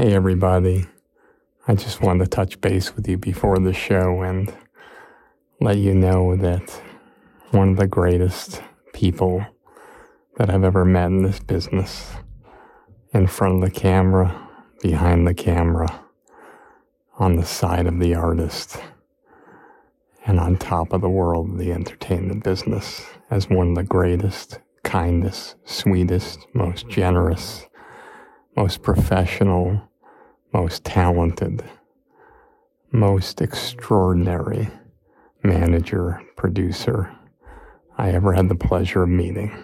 Hey, everybody. I just wanted to touch base with you before the show and let you know that one of the greatest people that I've ever met in this business, in front of the camera, behind the camera, on the side of the artist, and on top of the world of the entertainment business, as one of the greatest, kindest, sweetest, most generous, most professional, most talented, most extraordinary manager, producer I ever had the pleasure of meeting.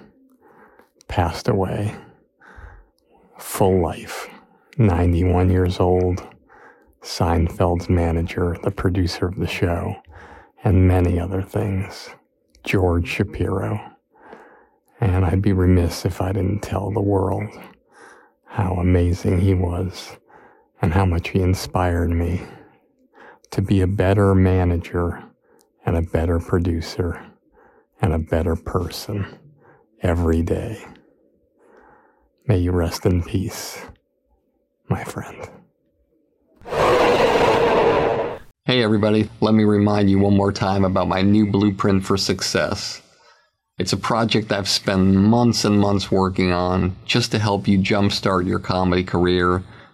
Passed away. Full life. 91 years old. Seinfeld's manager, the producer of the show, and many other things. George Shapiro. And I'd be remiss if I didn't tell the world how amazing he was and how much he inspired me to be a better manager and a better producer and a better person every day. May you rest in peace, my friend. Hey, everybody, let me remind you one more time about my new blueprint for success. It's a project I've spent months and months working on just to help you jumpstart your comedy career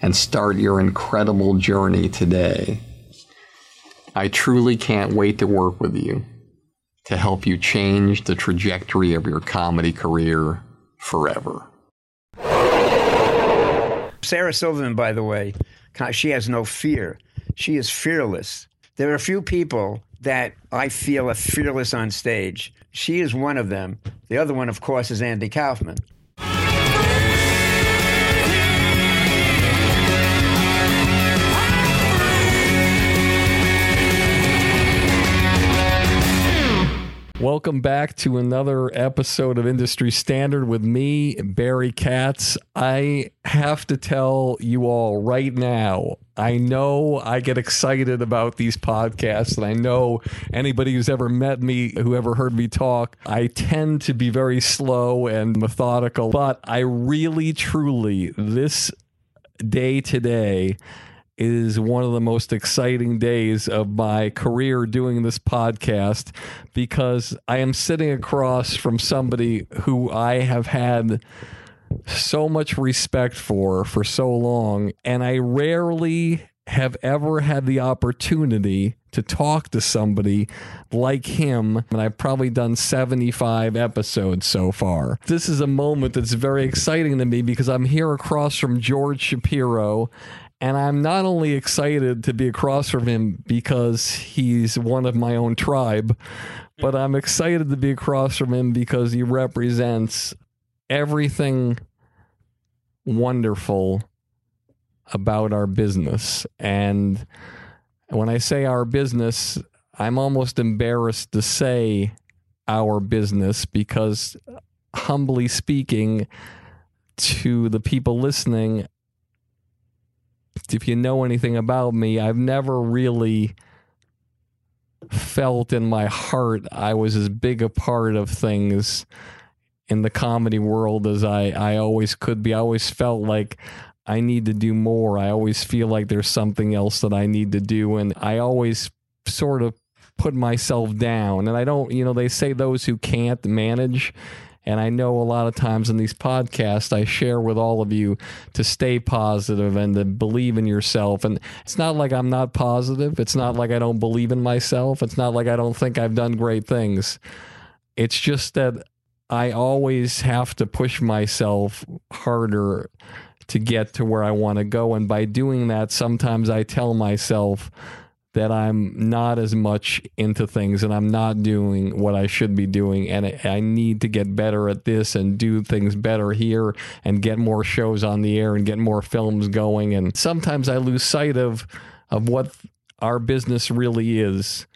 and start your incredible journey today. I truly can't wait to work with you to help you change the trajectory of your comedy career forever. Sarah Silverman, by the way, she has no fear. She is fearless. There are a few people that I feel are fearless on stage. She is one of them. The other one, of course, is Andy Kaufman. Welcome back to another episode of Industry Standard with me, Barry Katz. I have to tell you all right now, I know I get excited about these podcasts, and I know anybody who's ever met me, who ever heard me talk, I tend to be very slow and methodical, but I really, truly, this day today, is one of the most exciting days of my career doing this podcast because I am sitting across from somebody who I have had so much respect for for so long and I rarely have ever had the opportunity to talk to somebody like him. And I've probably done 75 episodes so far. This is a moment that's very exciting to me because I'm here across from George Shapiro and I'm not only excited to be across from him because he's one of my own tribe, but I'm excited to be across from him because he represents everything wonderful about our business. And when I say our business, I'm almost embarrassed to say our business because, humbly speaking, to the people listening, if you know anything about me, I've never really felt in my heart I was as big a part of things in the comedy world as I, I always could be. I always felt like I need to do more. I always feel like there's something else that I need to do. And I always sort of put myself down. And I don't, you know, they say those who can't manage And I know a lot of times in these podcasts, I share with all of you to stay positive and to believe in yourself. And it's not like I'm not positive. It's not like I don't believe in myself. It's not like I don't think I've done great things. It's just that I always have to push myself harder to get to where I want to go. And by doing that, sometimes I tell myself, that I'm not as much into things and I'm not doing what I should be doing. And I need to get better at this and do things better here and get more shows on the air and get more films going. And sometimes I lose sight of, of what our business really is,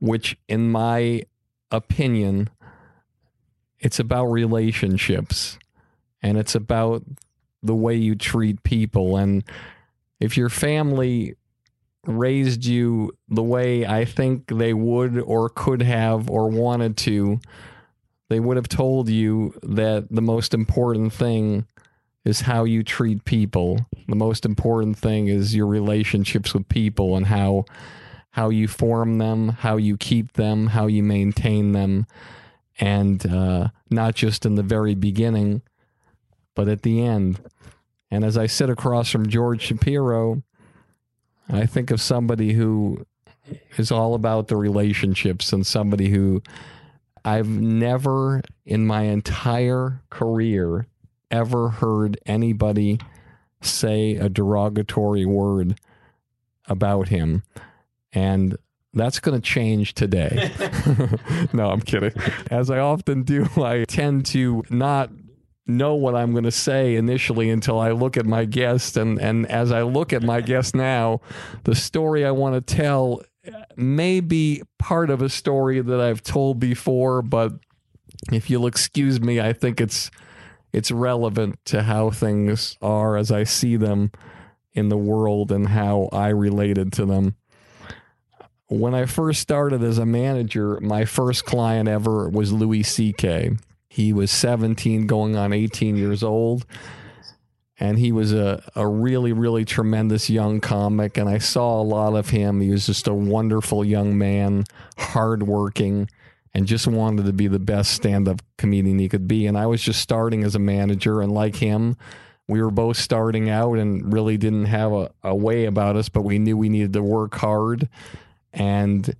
which, in my opinion, it's about relationships and it's about the way you treat people. And if your family raised you the way I think they would or could have or wanted to, they would have told you that the most important thing is how you treat people. The most important thing is your relationships with people and how how you form them, how you keep them, how you maintain them, and uh, not just in the very beginning, but at the end. And as I sit across from George Shapiro, I think of somebody who is all about the relationships and somebody who I've never in my entire career ever heard anybody say a derogatory word about him. And that's going to change today. no, I'm kidding. As I often do, I tend to not know what I'm going to say initially until I look at my guest. And, and as I look at my guest now, the story I want to tell may be part of a story that I've told before, but if you'll excuse me, I think it's it's relevant to how things are as I see them in the world and how I related to them. When I first started as a manager, my first client ever was Louis C.K. He was 17, going on 18 years old. And he was a, a really, really tremendous young comic. And I saw a lot of him. He was just a wonderful young man, hardworking, and just wanted to be the best stand up comedian he could be. And I was just starting as a manager. And like him, we were both starting out and really didn't have a, a way about us, but we knew we needed to work hard. And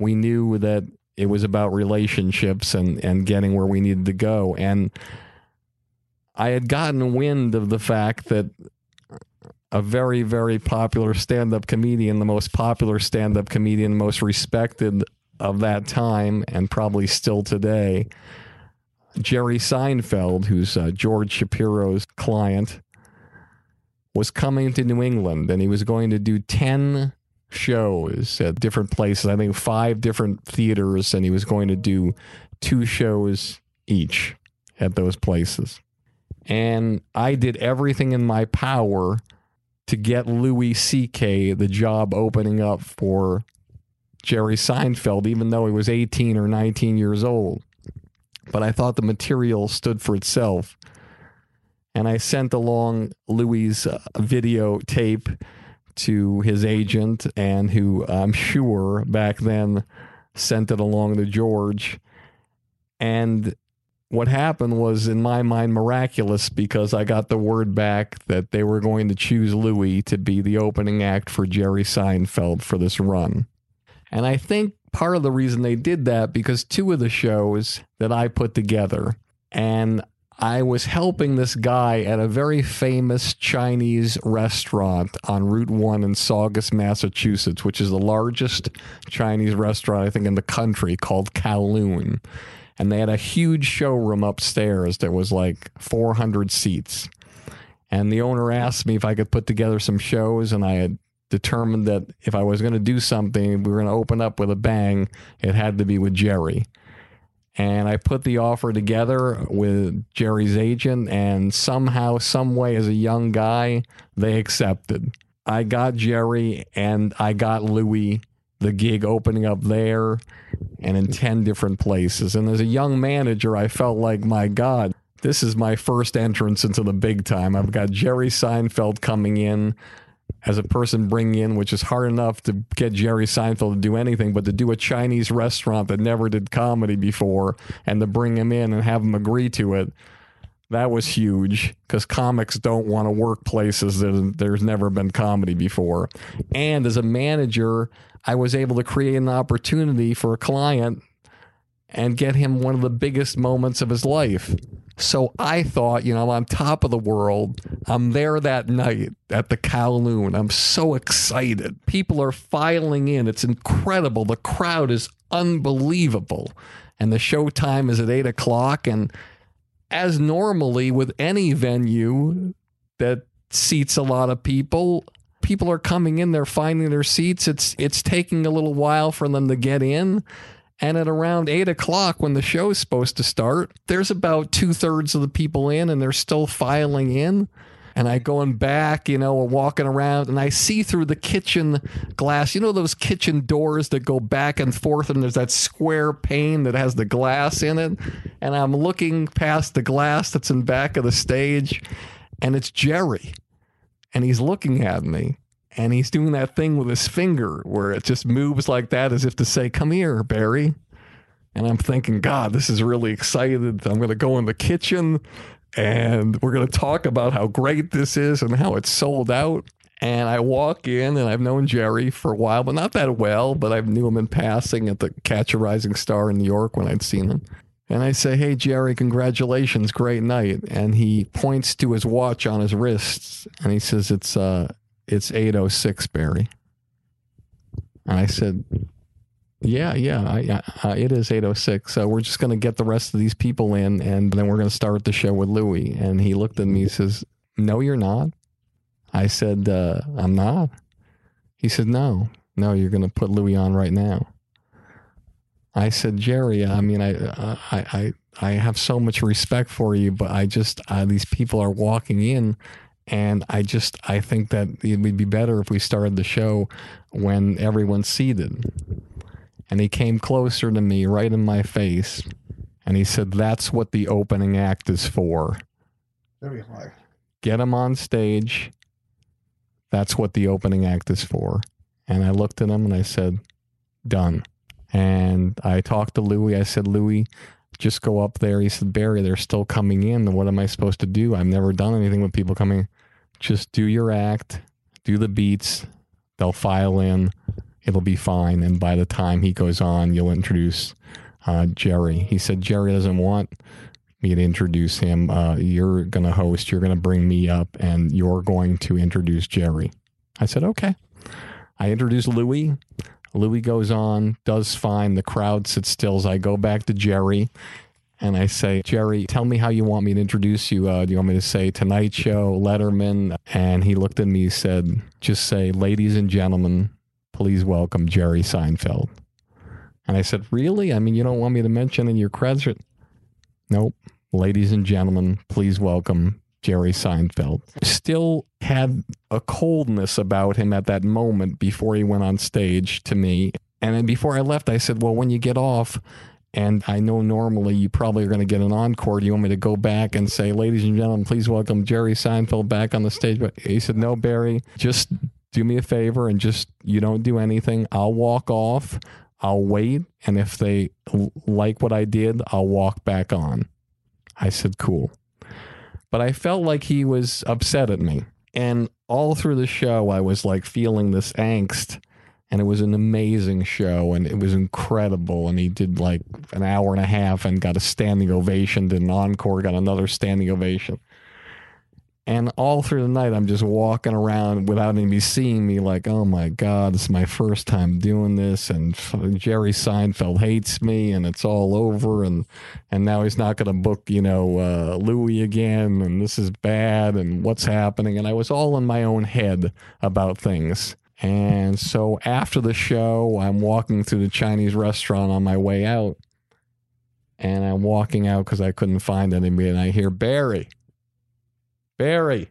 we knew that it was about relationships and and getting where we needed to go. And I had gotten wind of the fact that a very very popular stand-up comedian the most popular stand-up comedian most respected of that time and probably still today Jerry Seinfeld who's uh, George Shapiro's client was coming to New England and he was going to do 10 shows at different places. I think five different theaters, and he was going to do two shows each at those places. And I did everything in my power to get Louis C.K. the job opening up for Jerry Seinfeld, even though he was 18 or 19 years old. But I thought the material stood for itself. And I sent along Louis' uh, videotape to his agent and who I'm sure back then sent it along to George. And what happened was, in my mind, miraculous because I got the word back that they were going to choose Louis to be the opening act for Jerry Seinfeld for this run. And I think part of the reason they did that because two of the shows that I put together, and I was helping this guy at a very famous Chinese restaurant on Route 1 in Saugus, Massachusetts, which is the largest Chinese restaurant, I think, in the country called Kowloon. And they had a huge showroom upstairs that was like 400 seats. And the owner asked me if I could put together some shows, and I had determined that if I was going to do something, we were going to open up with a bang, it had to be with Jerry and I put the offer together with Jerry's agent, and somehow, some way, as a young guy, they accepted. I got Jerry and I got Louis the gig opening up there and in 10 different places. And as a young manager, I felt like, my God, this is my first entrance into the big time. I've got Jerry Seinfeld coming in as a person bringing in, which is hard enough to get Jerry Seinfeld to do anything, but to do a Chinese restaurant that never did comedy before and to bring him in and have him agree to it, that was huge because comics don't want to work places that there's never been comedy before. And as a manager, I was able to create an opportunity for a client and get him one of the biggest moments of his life. So I thought, you know, I'm on top of the world. I'm there that night at the Kowloon. I'm so excited. People are filing in. It's incredible. The crowd is unbelievable. And the show time is at eight o'clock. And as normally with any venue that seats a lot of people, people are coming in, they're finding their seats. It's it's taking a little while for them to get in. And at around eight o'clock, when the show is supposed to start, there's about two thirds of the people in, and they're still filing in. And I going back, you know, walking around, and I see through the kitchen glass. You know those kitchen doors that go back and forth, and there's that square pane that has the glass in it. And I'm looking past the glass that's in back of the stage, and it's Jerry, and he's looking at me and he's doing that thing with his finger where it just moves like that as if to say, Come here, Barry. And I'm thinking, God, this is really excited. I'm going to go in the kitchen and we're going to talk about how great this is and how it's sold out. And I walk in, and I've known Jerry for a while, but not that well. But I knew him in passing at the Catch a Rising Star in New York when I'd seen him. And I say, Hey, Jerry, congratulations, great night. And he points to his watch on his wrists and he says, It's, uh, it's 806 Barry. And I said, yeah, yeah, I, uh, it is 806. So we're just going to get the rest of these people in and then we're going to start the show with Louie. And he looked at me and says, no, you're not. I said, uh, I'm not. He said, no, no, you're going to put Louie on right now. I said, Jerry, I mean, I, I, I, I have so much respect for you, but I just, uh, these people are walking in and I just I think that it would be better if we started the show when everyone's seated. And he came closer to me, right in my face, and he said, "That's what the opening act is for." Very hard. Get him on stage. That's what the opening act is for. And I looked at him and I said, "Done." And I talked to Louie. I said, "Louie, just go up there." He said, "Barry, they're still coming in. What am I supposed to do? I've never done anything with people coming." Just do your act, do the beats, they'll file in, it'll be fine. And by the time he goes on, you'll introduce uh, Jerry. He said Jerry doesn't want me to introduce him. Uh, you're going to host, you're going to bring me up, and you're going to introduce Jerry. I said, okay. I introduce Louie. Louie goes on, does fine. The crowd sits still as I go back to Jerry and I say, Jerry, tell me how you want me to introduce you. Uh, do you want me to say Tonight Show, Letterman? And he looked at me and said, just say, ladies and gentlemen, please welcome Jerry Seinfeld. And I said, really? I mean, you don't want me to mention in your credit? Nope. Ladies and gentlemen, please welcome Jerry Seinfeld. Still had a coldness about him at that moment before he went on stage to me. And then before I left, I said, well, when you get off, and I know normally you probably are going to get an encore. Do you want me to go back and say, ladies and gentlemen, please welcome Jerry Seinfeld back on the stage? But he said, no, Barry, just do me a favor and just, you don't do anything. I'll walk off. I'll wait. And if they like what I did, I'll walk back on. I said, cool. But I felt like he was upset at me. And all through the show, I was like feeling this angst and it was an amazing show and it was incredible. And he did like an hour and a half and got a standing ovation did an encore got another standing ovation. And all through the night i'm just walking around without anybody seeing me like oh my god this is my first time doing this and jerry seinfeld hates me and it's all over and and now he's not going to book you know uh, louie again and this is bad and what's happening? And i was all in my own head about things and so after the show, I'm walking through the Chinese restaurant on my way out. And I'm walking out because I couldn't find anybody. And I hear Barry, Barry.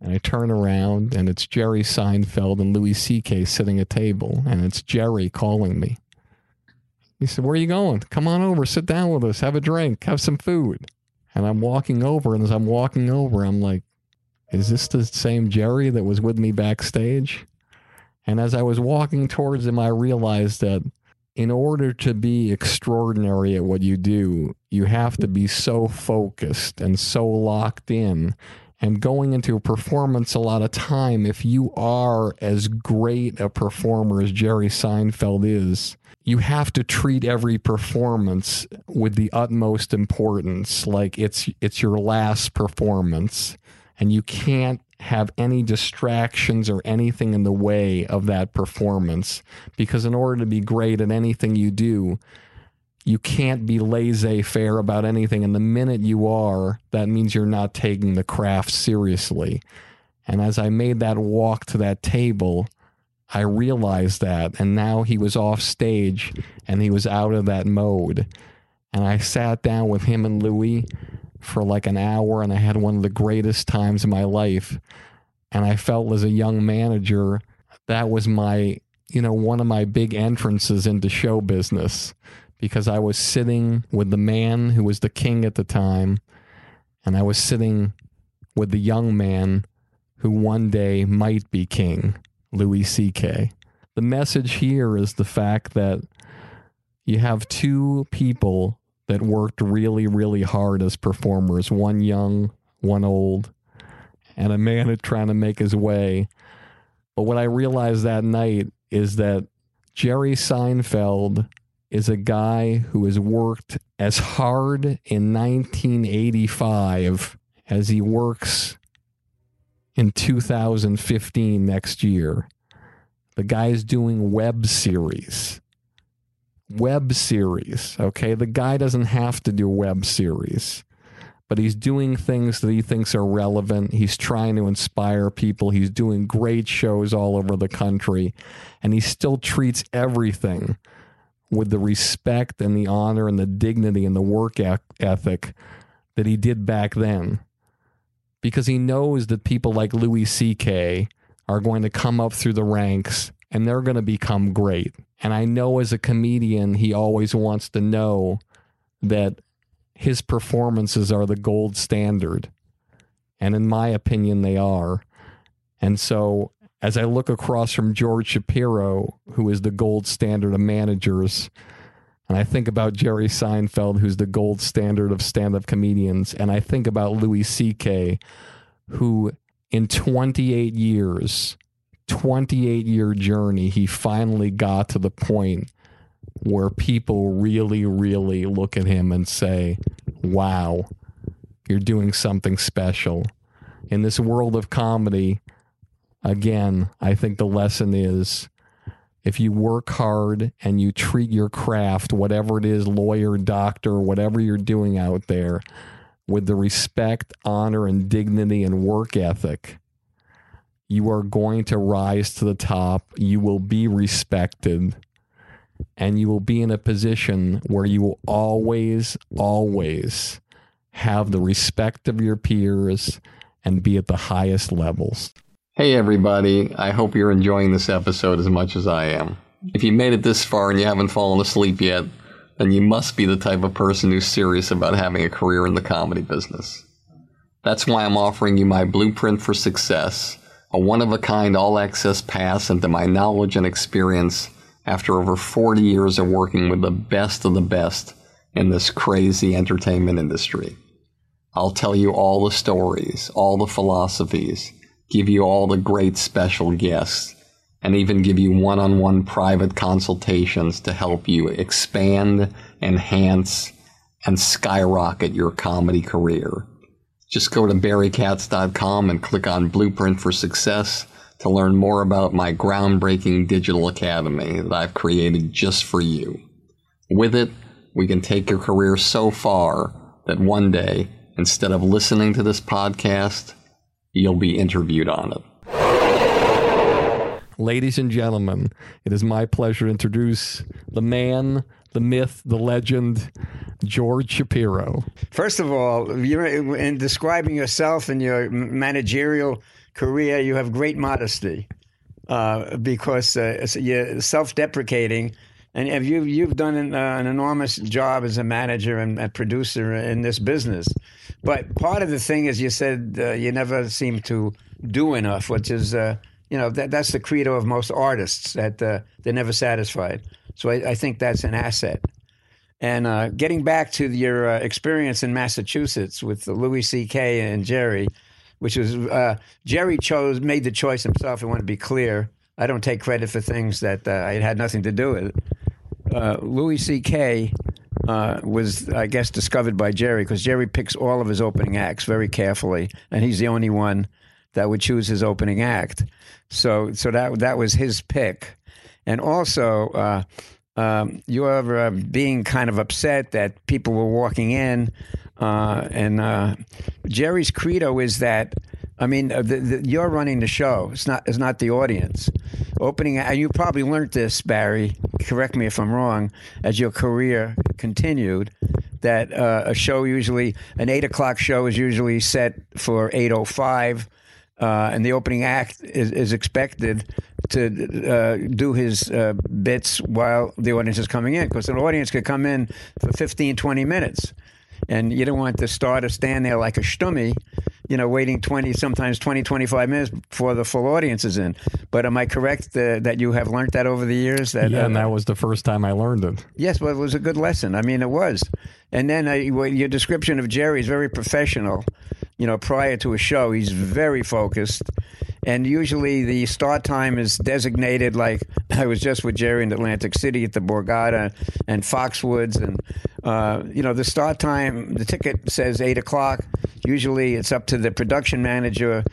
And I turn around and it's Jerry Seinfeld and Louis C.K. sitting at a table. And it's Jerry calling me. He said, Where are you going? Come on over, sit down with us, have a drink, have some food. And I'm walking over. And as I'm walking over, I'm like, is this the same Jerry that was with me backstage? And as I was walking towards him, I realized that in order to be extraordinary at what you do, you have to be so focused and so locked in. And going into a performance, a lot of time, if you are as great a performer as Jerry Seinfeld is, you have to treat every performance with the utmost importance, like it's it's your last performance, and you can't have any distractions or anything in the way of that performance. Because in order to be great at anything you do, you can't be laissez faire about anything. And the minute you are, that means you're not taking the craft seriously. And as I made that walk to that table, I realized that. And now he was off stage and he was out of that mode. And I sat down with him and Louis for like an hour and I had one of the greatest times of my life. And I felt as a young manager, that was my, you know, one of my big entrances into show business because I was sitting with the man who was the king at the time and I was sitting with the young man who one day might be king, Louis C.K. The message here is the fact that you have two people that worked really, really hard as performers one young, one old, and a man trying to make his way. But what I realized that night is that Jerry Seinfeld is a guy who has worked as hard in 1985 as he works in 2015 next year. The guy's doing web series web series. Okay. The guy doesn't have to do web series, but he's doing things that he thinks are relevant. He's trying to inspire people. He's doing great shows all over the country, and he still treats everything with the respect and the honor and the dignity and the work ethic that he did back then. Because he knows that people like Louis C.K. are going to come up through the ranks and they're going to become great. And I know as a comedian, he always wants to know that his performances are the gold standard. And in my opinion, they are. And so as I look across from George Shapiro, who is the gold standard of managers, and I think about Jerry Seinfeld, who's the gold standard of stand up comedians, and I think about Louis C.K., who in 28 years 28 year journey, he finally got to the point where people really, really look at him and say, wow, you're doing something special. In this world of comedy, again, I think the lesson is if you work hard and you treat your craft, whatever it is lawyer, doctor, whatever you're doing out there, with the respect, honor, and dignity and work ethic you are going to rise to the top. You will be respected. And you will be in a position where you will always, always have the respect of your peers and be at the highest levels. Hey, everybody. I hope you're enjoying this episode as much as I am. If you made it this far and you haven't fallen asleep yet, then you must be the type of person who's serious about having a career in the comedy business. That's why I'm offering you my blueprint for success a one of a kind all access pass into my knowledge and experience after over 40 years of working with the best of the best in this crazy entertainment industry. I'll tell you all the stories, all the philosophies, give you all the great special guests, and even give you one on one private consultations to help you expand, enhance, and skyrocket your comedy career. Just go to barrykatz.com and click on Blueprint for Success to learn more about my groundbreaking digital academy that I've created just for you. With it, we can take your career so far that one day, instead of listening to this podcast, you'll be interviewed on it. Ladies and gentlemen, it is my pleasure to introduce the man, the myth, the legend, George Shapiro. First of all, in describing yourself and your managerial career, you have great modesty uh, because uh, you're self-deprecating And have you you've done an, uh, an enormous job as a manager and a producer in this business, but part of the thing is you said uh, you never seem to do enough, which is uh, you know that that's the credo of most artists that uh, they're never satisfied. So I, I think that's an asset. And uh, getting back to your uh, experience in Massachusetts with Louis C.K. and Jerry, which was uh, Jerry chose made the choice himself. I want to be clear. I don't take credit for things that uh, I had nothing to do with. Uh, Louis C.K. Uh, was, I guess, discovered by Jerry because Jerry picks all of his opening acts very carefully, and he's the only one that would choose his opening act. So, so that that was his pick, and also. Uh, um, you're uh, being kind of upset that people were walking in, uh, and uh, Jerry's credo is that I mean, uh, the, the, you're running the show. It's not. It's not the audience. Opening, and you probably learned this, Barry. Correct me if I'm wrong. As your career continued, that uh, a show usually an eight o'clock show is usually set for eight o five. Uh, and the opening act is, is expected to uh, do his uh, bits while the audience is coming in because an audience could come in for 15, 20 minutes. And you don't want the star to stand there like a stummy, you know, waiting 20, sometimes 20, 25 minutes before the full audience is in. But am I correct uh, that you have learned that over the years? That, yeah, uh, and that was the first time I learned it. Yes, well, it was a good lesson. I mean, it was. And then uh, your description of Jerry is very professional. You know, prior to a show, he's very focused. And usually the start time is designated like I was just with Jerry in Atlantic City at the Borgata and Foxwoods. And, uh, you know, the start time, the ticket says 8 o'clock. Usually it's up to the production manager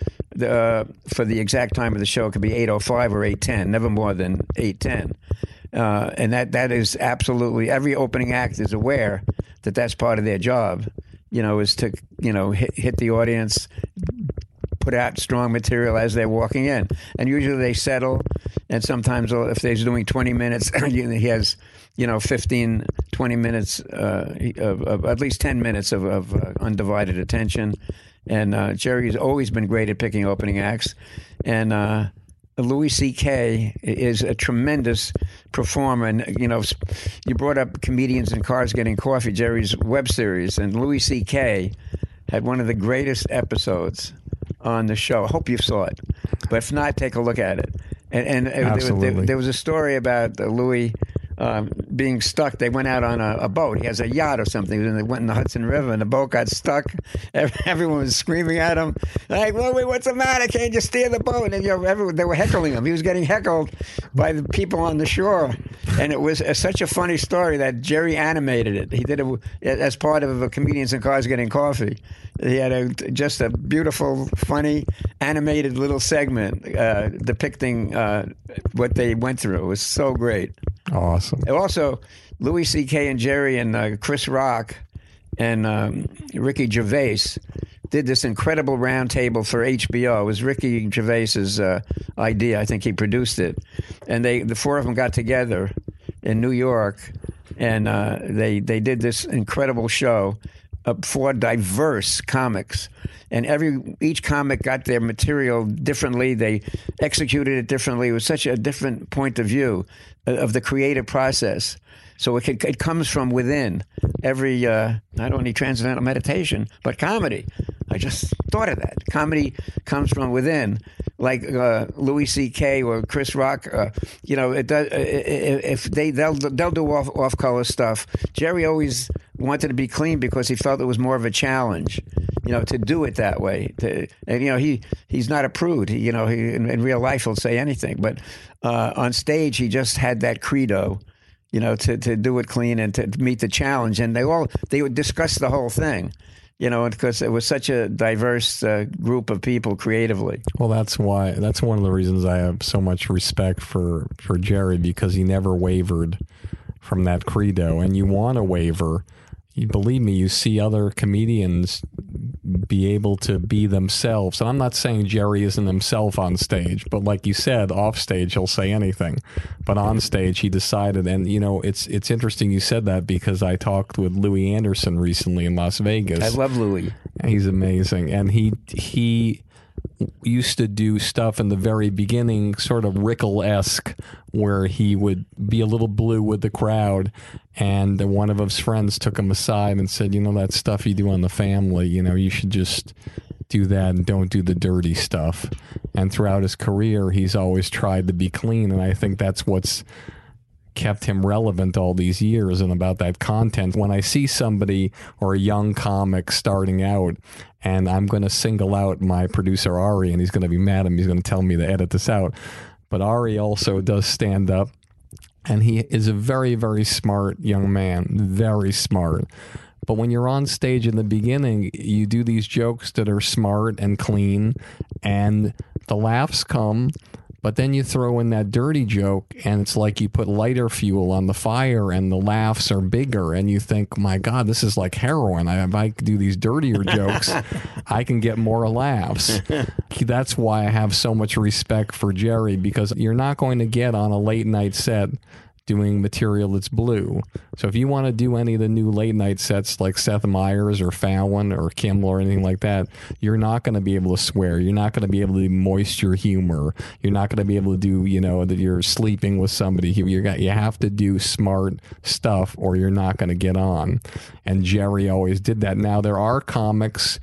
uh, for the exact time of the show. It could be 8.05 or 8.10, never more than 8.10. Uh, and that, that is absolutely every opening act is aware that that's part of their job. You know, is to you know hit, hit the audience, put out strong material as they're walking in, and usually they settle. And sometimes if they're doing 20 minutes, he has you know 15, 20 minutes uh, of, of, at least 10 minutes of, of uh, undivided attention. And uh, Jerry's always been great at picking opening acts, and uh, Louis C.K. is a tremendous performer. And, you know, you brought up Comedians and Cars Getting Coffee, Jerry's web series, and Louis C.K. had one of the greatest episodes on the show. I hope you saw it. But if not, take a look at it. And, and uh, there, there, there was a story about Louis um, being stuck. They went out on a, a, boat. He has a yacht or something, and they went in the Hudson River, and the boat got stuck. Everyone was screaming at him, like, well, what's the matter? Can't you steer the boat?" And you know, everyone, they were heckling him. He was getting heckled by the people on the shore, and it was such a funny story that Jerry animated it. He did it as part of a Comedians in Cars Getting Coffee. He had a, just a beautiful, funny, animated little segment uh, depicting uh, what they went through. It was so great. Awesome. Also, Louis C.K. and Jerry and uh, Chris Rock and um, Ricky Gervais did this incredible roundtable for HBO. It was Ricky Gervais's uh, idea. I think he produced it, and they the four of them got together in New York, and uh, they they did this incredible show Uh, for diverse comics and every each comic got their material differently. They executed it differently. It was such a different point of view uh, of the creative process. So it, it comes from within. Every uh, not only transcendental meditation, but comedy. I just thought of that. Comedy comes from within, like uh, Louis C.K. or Chris Rock. Uh, you know, it does, if they they'll they'll do off off color stuff. Jerry always wanted to be clean because he felt it was more of a challenge. You know, to do it that way. To, and you know, he he's not a prude. He, you know, he, in, in real life he'll say anything, but uh, on stage he just had that credo you know, to, to do it clean and to meet the challenge. And they all they would discuss the whole thing, you know, because it was such a diverse uh, group of people creatively. Well, that's why that's one of the reasons I have so much respect for for Jerry because he never wavered from that credo, and you want to waver you believe me, you see other comedians be able to be themselves. And I'm not saying Jerry isn't himself on stage, but like you said, off stage he'll say anything. But on stage he decided and you know, it's it's interesting you said that because I talked with Louie Anderson recently in Las Vegas. I love Louis. He's amazing. And he he used to do stuff in the very beginning, sort of Rickle esque, where he would be a little blue with the crowd. And one of his friends took him aside and said, You know, that stuff you do on the family, you know, you should just do that and don't do the dirty stuff. And throughout his career, he's always tried to be clean. And I think that's what's kept him relevant all these years and about that content. When I see somebody or a young comic starting out, and I'm going to single out my producer Ari, and he's going to be mad me. He's going to tell me to edit this out. But Ari also does stand up, and he is a very, very smart young man, very smart. But when you're on stage in the beginning, you do these jokes that are smart and clean, and the laughs come but then you throw in that dirty joke, and it's like you put lighter fuel on the fire, and the laughs are bigger. And you think, my God, this is like heroin. If I do these dirtier jokes, I can get more laughs. That's why I have so much respect for Jerry because you're not going to get on a late night set doing material that's blue. So if you want to do any of the new late night sets like Seth Meyers or Fallon or Kimmel or anything like that, you're not going to be able to swear. You're not going to be able to moist your humor. You're not going to be able to do, you know, that you're sleeping with somebody. You got you have to do smart stuff or you're not going to get on. And Jerry always did that. Now there are comics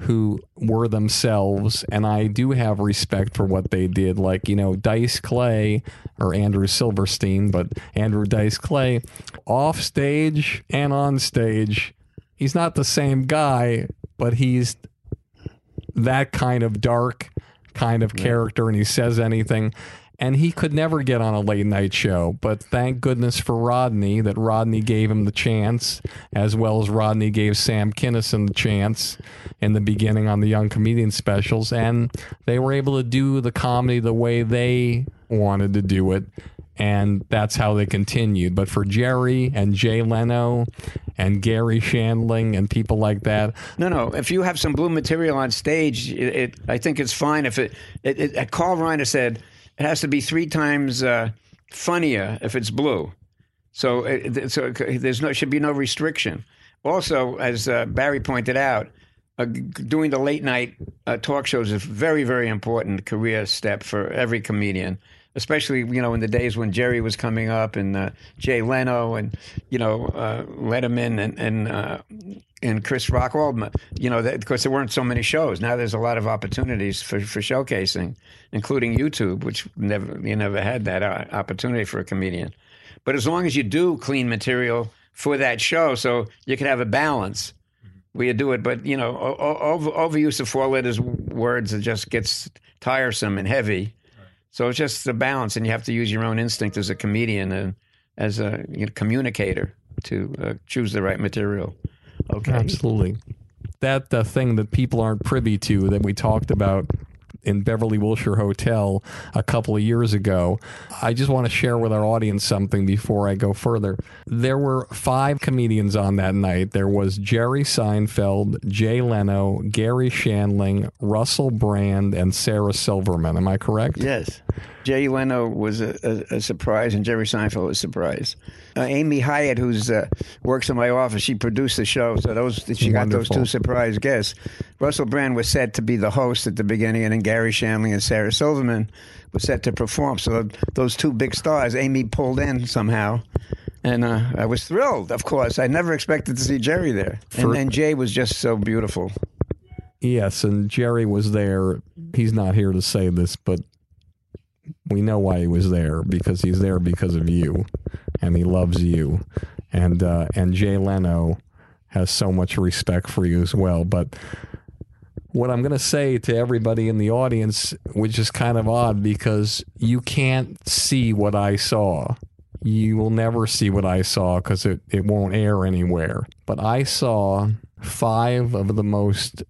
who were themselves, and I do have respect for what they did. Like, you know, Dice Clay or Andrew Silverstein, but Andrew Dice Clay, off stage and on stage, he's not the same guy, but he's that kind of dark kind of character, and he says anything and he could never get on a late night show. But thank goodness for Rodney that Rodney gave him the chance, as well as Rodney gave Sam Kinison the chance in the beginning on the Young Comedian specials, and they were able to do the comedy the way they wanted to do it. And that's how they continued. But for Jerry and Jay Leno and Garry Shandling and people like that, No, no. If you have some blue material on stage, it, it I think it's fine. If it, it, it Carl Reiner said it has to be three times uh, funnier if it's blue. So, it, so there's no should be no restriction. Also, as uh, Barry pointed out, uh, doing the late night uh, talk shows is a very, very important career step for every comedian. Especially, you know, in the days when Jerry was coming up and uh, Jay Leno and, you know, uh, Letterman and and uh, and Chris Rock, of you know, because there weren't so many shows. Now there's a lot of opportunities for, for showcasing, including YouTube, which never you never had that uh, opportunity for a comedian. But as long as you do clean material for that show, so you can have a balance where you do it. But you know, over, overuse of four letters words it just gets tiresome and heavy. So it's just the balance, and you have to use your own instinct as a comedian and as a you know, communicator to uh, choose the right material. Okay. Absolutely. That the thing that people aren't privy to that we talked about in Beverly Wilshire Hotel a couple of years ago. I just want to share with our audience something before I go further. There were five comedians on that night. There was Jerry Seinfeld, Jay Leno, Garry Shandling, Russell Brand, and Sarah Silverman. Am I correct? Yes. Jay Leno was a, a, a surprise, and Jerry Seinfeld was a surprise. Uh, Amy Hyatt, who's uh, works in my office, she produced the show, so those she got those two surprise guests. Russell Brand was set to be the host at the beginning, and then Garry Shandling and Sarah Silverman was set to perform. So those two big stars, Amy pulled in somehow. And uh, I was thrilled, of course. I never expected to see Jerry there. For- and, and Jay was just so beautiful. Yes, and Jerry was there. He's not here to say this, but we know why he was there because he's there because of you, and he loves you, and uh, and Jay Leno has so much respect for you as well. But what I'm going to say to everybody in the audience, which is kind of odd because you can't see what I saw. You will never see what I saw because it, it won't air anywhere. But I saw five of the most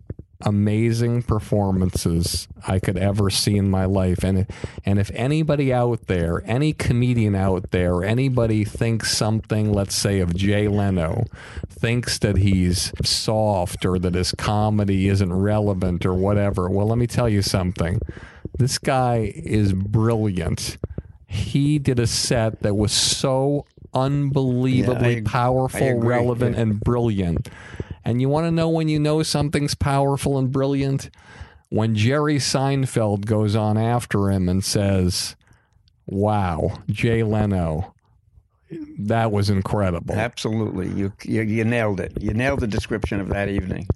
amazing performances I could ever see in my life. And and if anybody out there, any comedian out there, anybody thinks something, let's say of Jay Leno, thinks that he's soft or that his comedy isn't relevant or whatever, well, let me tell you something. This guy is brilliant. He did a set that was so unbelievably I- I powerful, agree, relevant, yeah. and brilliant. And you want to know when you know something's powerful and brilliant? when Jerry Seinfeld goes on after him and says, "Wow, Jay Leno." That was incredible. Absolutely, you, you you nailed it. You nailed the description of that evening.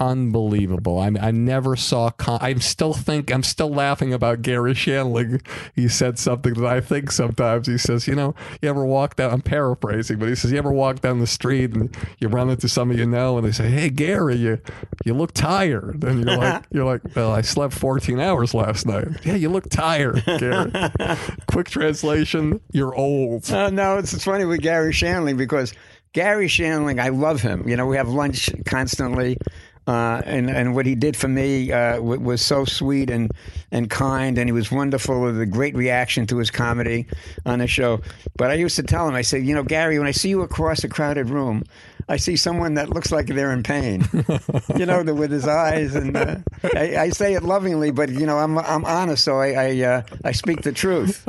Unbelievable. I I never saw. Con- I still think I'm still laughing about Garry Shandling. He said something that I think sometimes. He says, you know, you ever walk down? I'm paraphrasing, but he says, you ever walk down the street and you run into somebody you know, and they say, hey Gary, you you look tired, and you're like, you're like, well, I slept 14 hours last night. Yeah, you look tired, Gary. Quick translation: You're old. Uh, no, it's, it's funny with Garry Shandling because Garry Shandling, I love him. You know, we have lunch constantly. Uh, and and what he did for me uh, w- was so sweet and and kind, and he was wonderful with a great reaction to his comedy on the show. But I used to tell him, I said, you know, Garry, when I see you across a crowded room, I see someone that looks like they're in pain. you know, the, with his eyes, and uh, I, I say it lovingly, but you know, I'm I'm honest, so I I, uh, I speak the truth.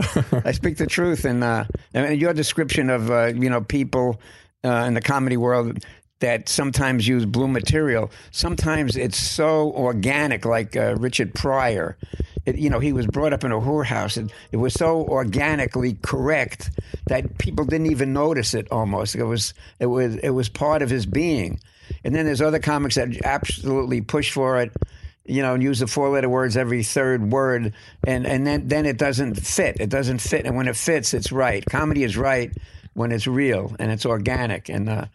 I speak the truth, and uh, and your description of uh, you know people uh, in the comedy world that sometimes use blue material. Sometimes it's so organic, like uh, Richard Pryor. It, you know, he was brought up in a whorehouse. It, it was so organically correct that people didn't even notice it. Almost, it was it was it was part of his being. And then there's other comics that absolutely push for it you know, and use the four letter words every third word, and and then then it doesn't fit. It doesn't fit, and when it fits, it's right. Comedy is right when it's real and it's organic, and uh,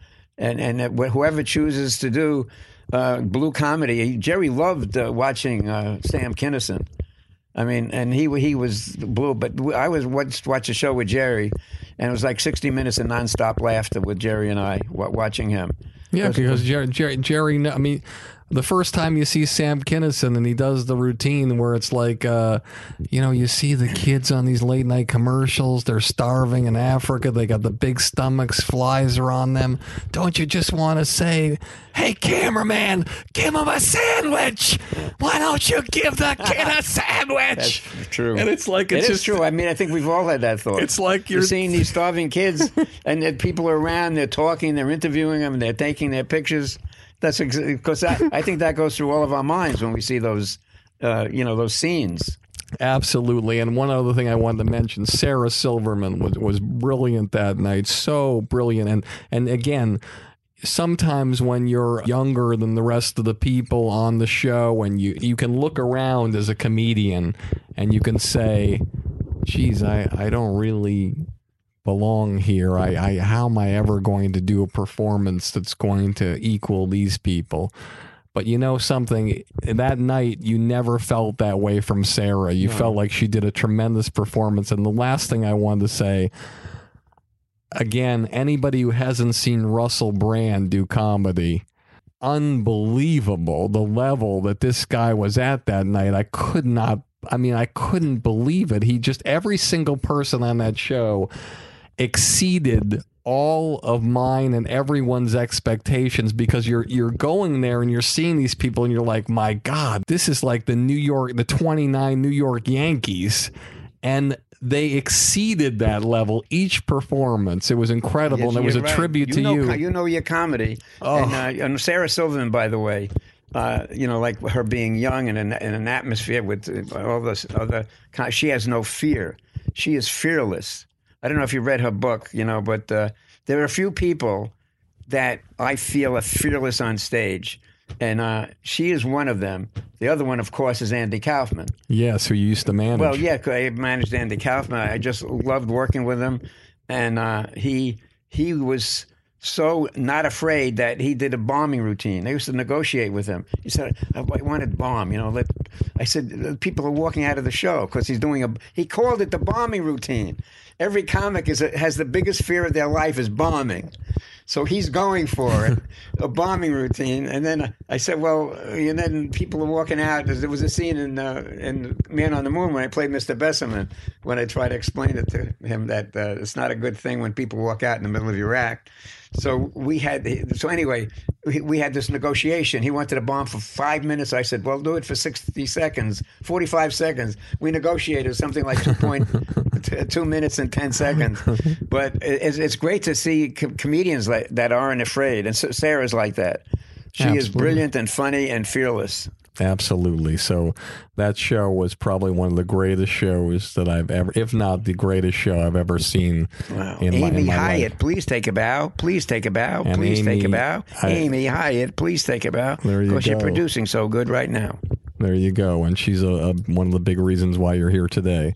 and and whoever chooses to do uh, blue comedy, Jerry loved uh, watching uh, Sam Kinison. I mean, and he he was blue, but I was watched watch a show with Jerry, and it was like sixty minutes of nonstop laughter with Jerry and I watching him. Yeah, Because- because Jerry, Jerry, Jerry, I mean, the first time you see Sam Kinison and he does the routine where it's like, uh, you know, you see the kids on these late night commercials, they're starving in Africa, they got the big stomachs, flies are on them. Don't you just want to say, hey, cameraman, give him a sandwich? Why don't you give the kid a sandwich? That's true. And it's like, It it's is just true. I mean, I think we've all had that thought. It's like you're you're- seeing these starving kids, and that people are around. They're talking. They're interviewing them. They're taking their pictures. That's because I, I think that goes through all of our minds when we see those, uh, you know, those scenes. Absolutely. And one other thing I wanted to mention, Sarah Silverman was, was brilliant that night. So brilliant. And and again, sometimes when you're younger than the rest of the people on the show and you, you can look around as a comedian and you can say, geez, I, I don't really belong here. I, I how am I ever going to do a performance that's going to equal these people? But you know something, that night you never felt that way from Sarah. You felt like she did a tremendous performance. And the last thing I wanted to say, again, anybody who hasn't seen Russell Brand do comedy, unbelievable the level that this guy was at that night. I could not I mean, I couldn't believe it. He just every single person on that show exceeded all of mine and everyone's expectations because you're you're going there and you're seeing these people and you're like, "My god, this is like the New York the 29 New York Yankees." And they exceeded that level each performance. It was incredible, Yes, and it was a right. tribute you to know, you. You know your comedy, Oh. and, uh, and Sarah Silverman, by the way. Uh, you know, like her being young and in, in an atmosphere with uh, all this other, kind she has no fear. She is fearless. I don't know if you read her book, you know, but uh, there are a few people that I feel are fearless on stage, and uh, she is one of them. The other one, of course, is Andy Kaufman. yes, who you used to manage. Well, yeah, I managed Andy Kaufman. I just loved working with him, and uh, he he was so not afraid that he did a bombing routine. I used to negotiate with him. He said, "I I wanted bomb." You know, let I said people are walking out of the show because he's doing a. He called it the bombing routine. Every comic is a, has the biggest fear of their life is bombing. So he's going for it, a bombing routine. And then I said, well, and then people are walking out. There was a scene in uh, in Man on the Moon when I played Mr. Besserman, when I tried to explain it to him that uh, it's not a good thing when people walk out in the middle of your act. So we had, so anyway, we, had this negotiation. He wanted a bomb for five minutes. I said, well, do it for 60 seconds, 45 seconds. We negotiated something like two point, two minutes and 10 seconds. But it's, it's great to see com- comedians like that aren't afraid. And so Sarah's like that. She is brilliant and funny and fearless. Absolutely. So that show was probably one of the greatest shows that I've ever, if not the greatest show I've ever seen. Wow. in my- Amy in my Hyatt, life. please take a bow. Please take a bow. And please take a bow. Hyatt- Amy Hyatt, please take a bow. There you Because you're producing so good right now. There you go. And she's a, a, one of the big reasons why you're here today.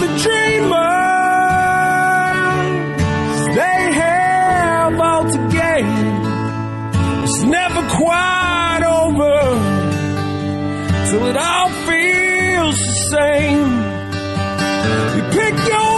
the dreamers, they have all to gain. It's never quite over till it all feels the same. You pick your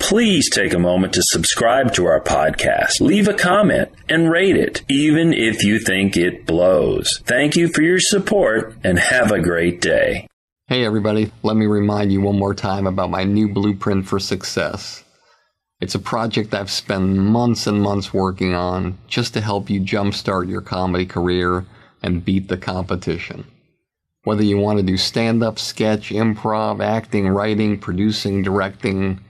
please take a moment to subscribe to our podcast, leave a comment, and rate it, even if you think it blows. Thank you for your support and have a great day. Hey everybody, let me remind you one more time about my new blueprint for success. It's a project I've spent months and months working on just to help you jumpstart your comedy career and beat the competition. Whether you want to do stand up, sketch, improv, acting, writing, producing, directing,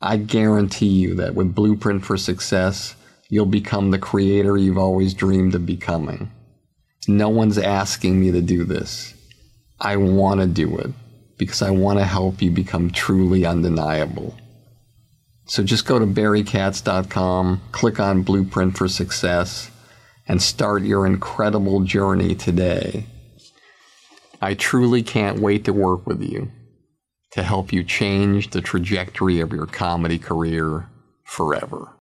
I guarantee you that with Blueprint for Success, you'll become the creator you've always dreamed of becoming. No one's asking me to do this. I want to do it because I want to help you become truly undeniable. So just go to barrykatz.com, click on Blueprint for Success, and start your incredible journey today. I truly can't wait to work with you to help you change the trajectory of your comedy career forever.